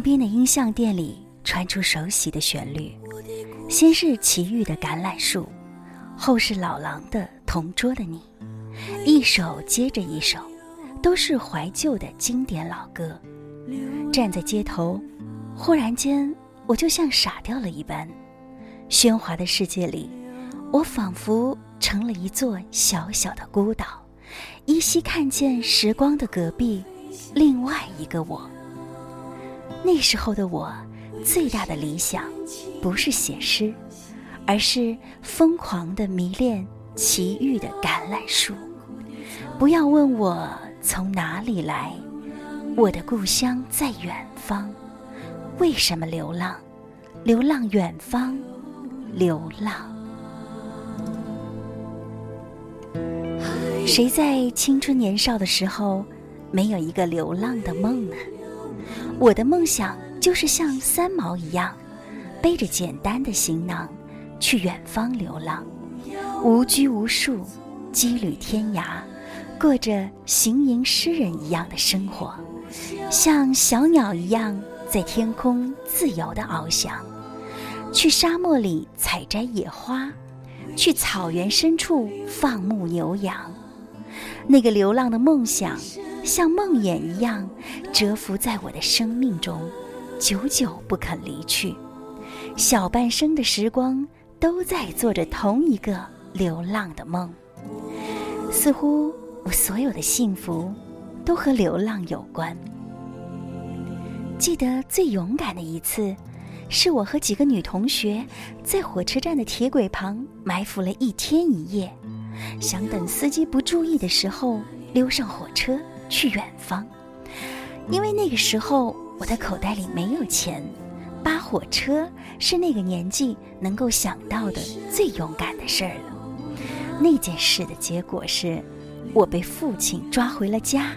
边的音像店里传出熟悉的旋律，先是齐豫的《橄榄树》，后是老狼的《同桌的你》，一首接着一首，都是怀旧的经典老歌。站在街头，忽然间，我就像傻掉了一般。喧哗的世界里，我仿佛成了一座小小的孤岛，依稀看见时光的隔壁，另外一个我。那时候的我，最大的理想，不是写诗，而是疯狂的迷恋奇遇的橄榄树。不要问我从哪里来。我的故乡在远方，为什么流浪？流浪远方，流浪。谁在青春年少的时候没有一个流浪的梦呢？我的梦想就是像三毛一样，背着简单的行囊，去远方流浪，无拘无束，羁旅天涯，过着行吟诗人一样的生活。像小鸟一样在天空自由地翱翔，去沙漠里采摘野花，去草原深处放牧牛羊。那个流浪的梦想，像梦魇一样蛰伏在我的生命中，久久不肯离去。小半生的时光都在做着同一个流浪的梦。似乎我所有的幸福。都和流浪有关。记得最勇敢的一次，是我和几个女同学在火车站的铁轨旁埋伏了一天一夜，想等司机不注意的时候溜上火车去远方。因为那个时候我的口袋里没有钱，扒火车是那个年纪能够想到的最勇敢的事儿了。那件事的结果是，我被父亲抓回了家。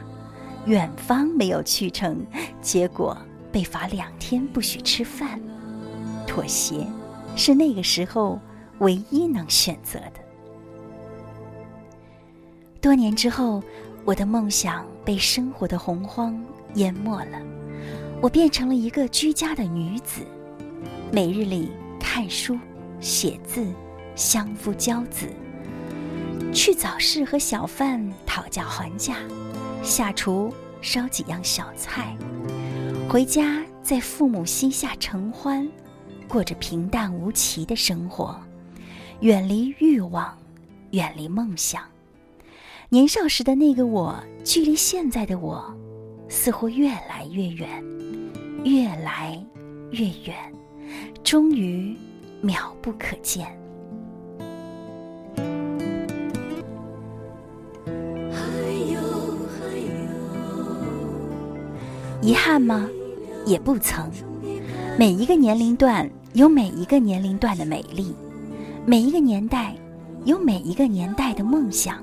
远方没有去成，结果被罚两天不许吃饭。妥协，是那个时候唯一能选择的。多年之后，我的梦想被生活的洪荒淹没了，我变成了一个居家的女子，每日里看书、写字、相夫教子，去早市和小贩讨价还价。下厨烧几样小菜，回家在父母膝下承欢，过着平淡无奇的生活，远离欲望，远离梦想。年少时的那个我，距离现在的我，似乎越来越远，越来越远，终于渺不可见。还有还有遗憾吗？也不曾。每一个年龄段有每一个年龄段的美丽，每一个年代有每一个年代的梦想。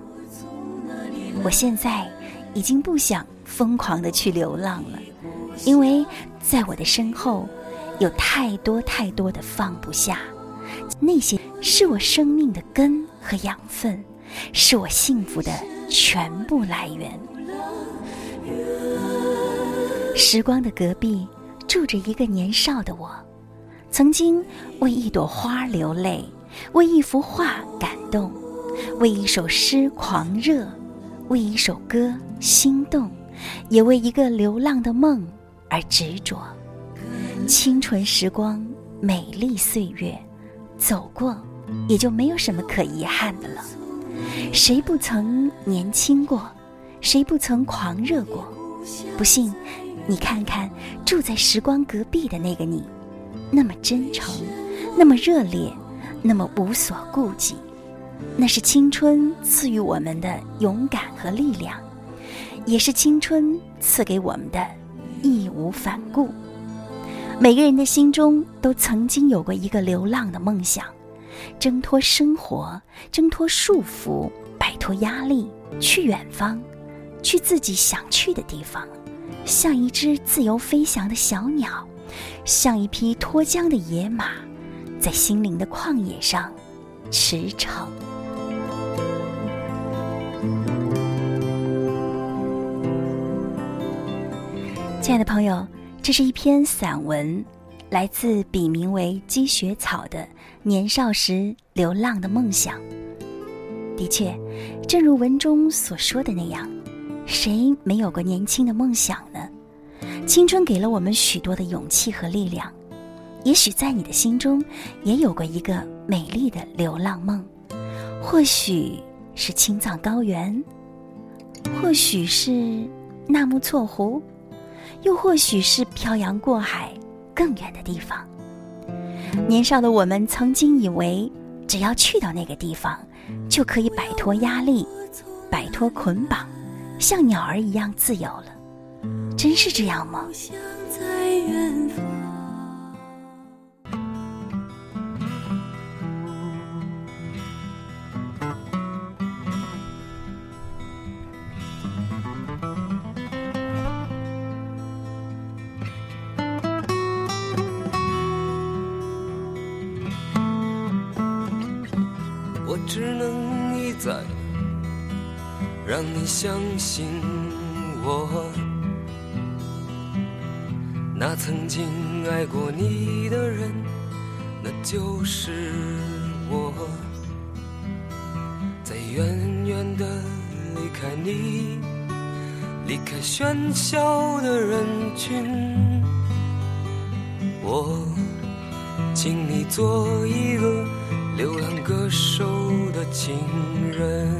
我现在已经不想疯狂的去流浪了，因为在我的身后有太多太多的放不下。那些是我生命的根和养分，是我幸福的全部来源。时光的隔壁，住着一个年少的我，曾经为一朵花流泪，为一幅画感动，为一首诗狂热，为一首歌心动，也为一个流浪的梦而执着。清纯时光，美丽岁月，走过，也就没有什么可遗憾的了。谁不曾年轻过？谁不曾狂热过？不信。你看看住在时光隔壁的那个你，那么真诚，那么热烈，那么无所顾忌，那是青春赐予我们的勇敢和力量，也是青春赐给我们的义无反顾。每个人的心中都曾经有过一个流浪的梦想，挣脱生活，挣脱束缚，摆脱压力，去远方，去自己想去的地方。像一只自由飞翔的小鸟，像一匹脱缰的野马，在心灵的旷野上驰骋。亲爱的朋友，这是一篇散文，来自笔名为积雪草的年少时流浪的梦想。的确，正如文中所说的那样，谁没有过年轻的梦想呢？青春给了我们许多的勇气和力量。也许在你的心中，也有过一个美丽的流浪梦，或许是青藏高原，或许是纳木错湖，又或许是漂洋过海更远的地方。年少的我们曾经以为，只要去到那个地方。就可以摆脱压力，摆脱捆绑，像鸟儿一样自由了。真是这样吗？让你相信我，那曾经爱过你的人，那就是我。在远远的离开你，离开喧嚣的人群，我请你做一个流浪歌手的情人，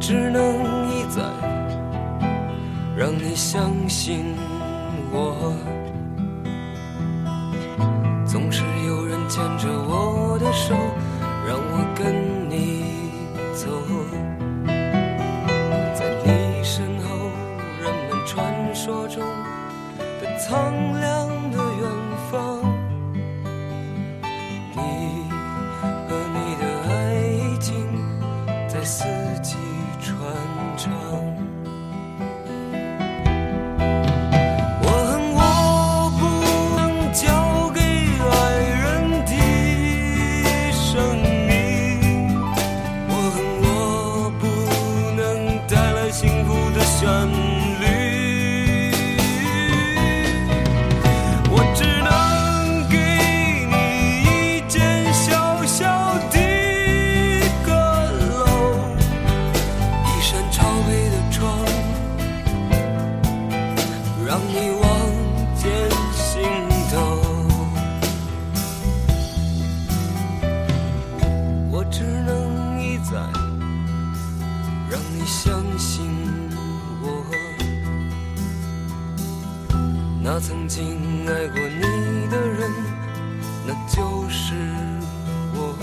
只能一再让你相信我，长相信我那曾经爱过你的人，那就是我。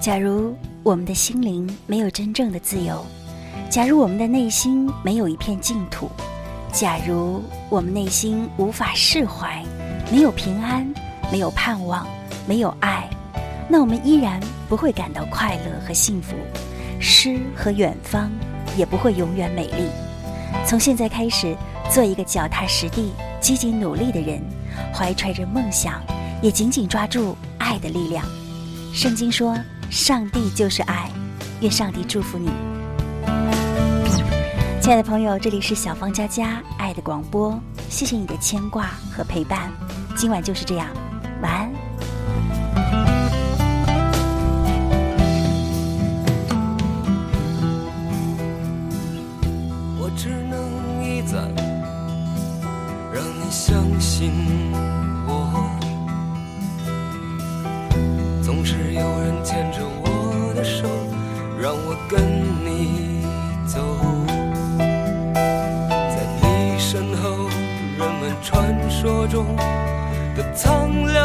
假如我们的心灵没有真正的自由，假如我们的内心没有一片净土，假如我们内心无法释怀，没有平安，没有盼望，没有爱。那我们依然不会感到快乐和幸福，诗和远方也不会永远美丽。从现在开始，做一个脚踏实地、积极努力的人，怀揣着梦想，也紧紧抓住爱的力量。圣经说：“上帝就是爱。”愿上帝祝福你，亲爱的朋友。这里是小芳佳佳爱的广播，谢谢你的牵挂和陪伴。今晚就是这样，晚安。我只能一再让你相信我，总是有人牵着我的手，让我跟你走。在你身后，人们传说中的苍凉。